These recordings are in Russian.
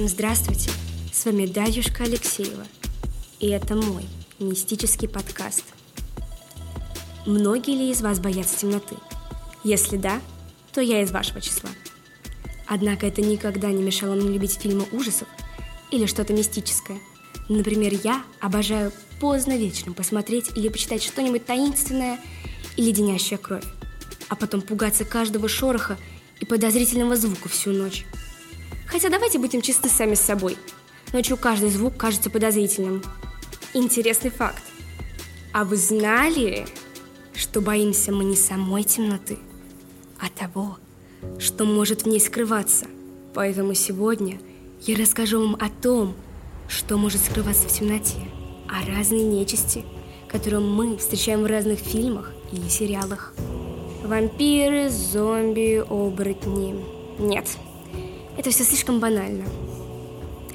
Всем здравствуйте, с вами Даюшка Алексеева, и это мой мистический подкаст. Многие ли из вас боятся темноты? Если да, то я из вашего числа. Однако это никогда не мешало мне любить фильмы ужасов или что-то мистическое. Например, я обожаю поздно вечером посмотреть или почитать что-нибудь таинственное и леденящее кровь, а потом пугаться каждого шороха и подозрительного звука всю ночь. Хотя давайте будем чисты сами с собой. Ночью каждый звук кажется подозрительным. Интересный факт. А вы знали, что боимся мы не самой темноты, а того, что может в ней скрываться? Поэтому сегодня я расскажу вам о том, что может скрываться в темноте, о разной нечисти, которую мы встречаем в разных фильмах или сериалах. Вампиры, зомби, оборотни. Нет, это все слишком банально.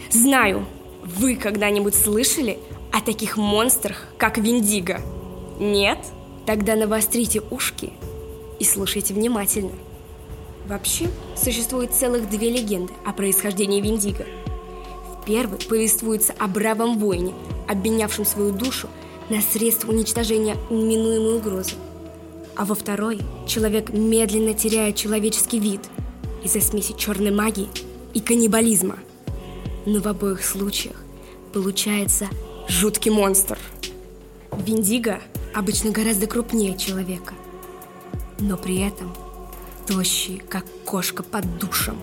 Знаю, вы когда-нибудь слышали о таких монстрах, как Виндиго? Нет? Тогда навострите ушки и слушайте внимательно. Вообще, существует целых две легенды о происхождении Виндиго. В первой повествуется о бравом воине, обменявшем свою душу на средства уничтожения неминуемой угрозы. А во второй человек медленно теряет человеческий вид – из-за смеси черной магии и каннибализма. Но в обоих случаях получается жуткий монстр. Виндиго обычно гораздо крупнее человека, но при этом тощий, как кошка под душем.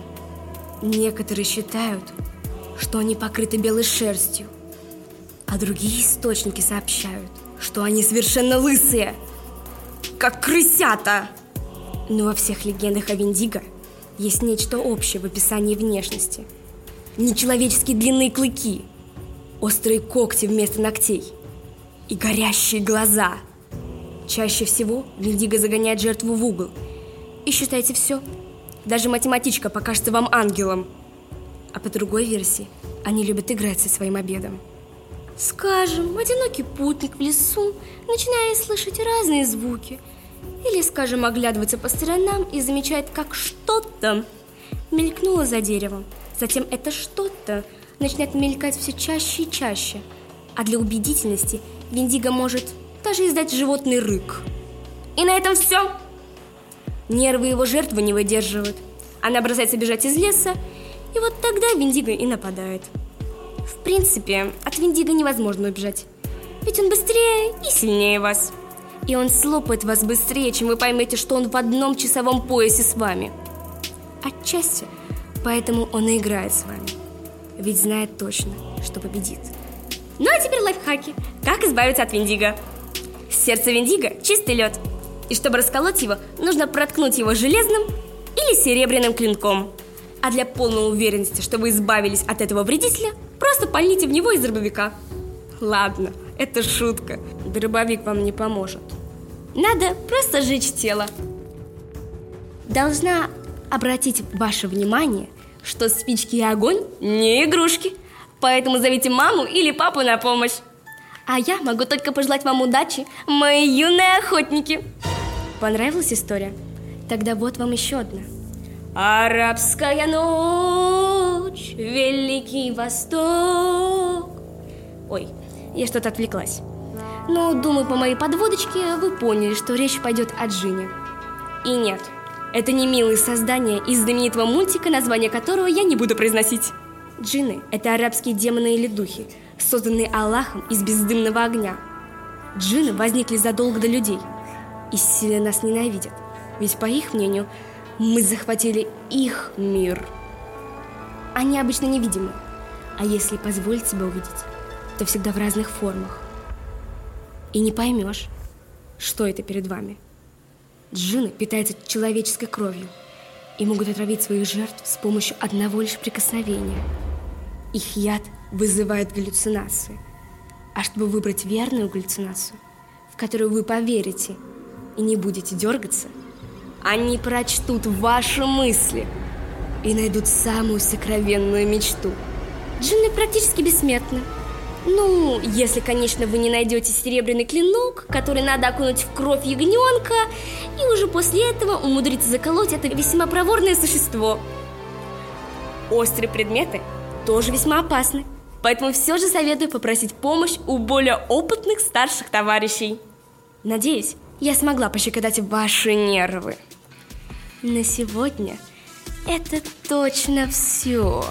Некоторые считают, что они покрыты белой шерстью, а другие источники сообщают, что они совершенно лысые, как крысята. Но во всех легендах о Виндиго есть нечто общее в описании внешности. Нечеловеческие длинные клыки, острые когти вместо ногтей и горящие глаза. Чаще всего Виндиго загоняет жертву в угол. И считайте все. Даже математичка покажется вам ангелом. А по другой версии, они любят играть со своим обедом. Скажем, одинокий путник в лесу начинает слышать разные звуки – или, скажем, оглядывается по сторонам и замечает, как что-то мелькнуло за деревом. Затем это что-то начинает мелькать все чаще и чаще. А для убедительности Виндиго может даже издать животный рык. И на этом все. Нервы его жертвы не выдерживают. Она бросается бежать из леса, и вот тогда Виндиго и нападает. В принципе, от Виндиго невозможно убежать. Ведь он быстрее и сильнее вас и он слопает вас быстрее, чем вы поймете, что он в одном часовом поясе с вами. Отчасти поэтому он и играет с вами, ведь знает точно, что победит. Ну а теперь лайфхаки. Как избавиться от Виндиго? Сердце Виндиго – чистый лед. И чтобы расколоть его, нужно проткнуть его железным или серебряным клинком. А для полной уверенности, что вы избавились от этого вредителя, просто пальните в него из дробовика. Ладно, это шутка. Дробовик вам не поможет. Надо просто сжечь тело. Должна обратить ваше внимание, что спички и огонь не игрушки. Поэтому зовите маму или папу на помощь. А я могу только пожелать вам удачи, мои юные охотники. Понравилась история? Тогда вот вам еще одна. Арабская ночь, Великий Восток. Ой, я что-то отвлеклась. Но, думаю, по моей подводочке вы поняли, что речь пойдет о Джине. И нет, это не милые создания из знаменитого мультика, название которого я не буду произносить. Джинны – это арабские демоны или духи, созданные Аллахом из бездымного огня. Джинны возникли задолго до людей и сильно нас ненавидят, ведь, по их мнению, мы захватили их мир. Они обычно невидимы, а если позволить себя увидеть, то всегда в разных формах. И не поймешь, что это перед вами. Джины питаются человеческой кровью и могут отравить своих жертв с помощью одного лишь прикосновения. Их яд вызывает галлюцинации. А чтобы выбрать верную галлюцинацию, в которую вы поверите и не будете дергаться, они прочтут ваши мысли и найдут самую сокровенную мечту. Джинны практически бессмертны. Ну, если, конечно, вы не найдете серебряный клинок, который надо окунуть в кровь ягненка, и уже после этого умудриться заколоть это весьма проворное существо. Острые предметы тоже весьма опасны. Поэтому все же советую попросить помощь у более опытных старших товарищей. Надеюсь, я смогла пощекотать ваши нервы. На сегодня это точно все.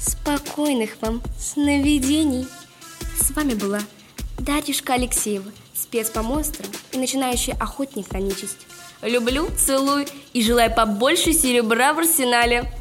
Спокойных вам сновидений. С вами была Дарьюшка Алексеева, спец по монстрам и начинающий охотник на нечисть. Люблю, целую и желаю побольше серебра в арсенале.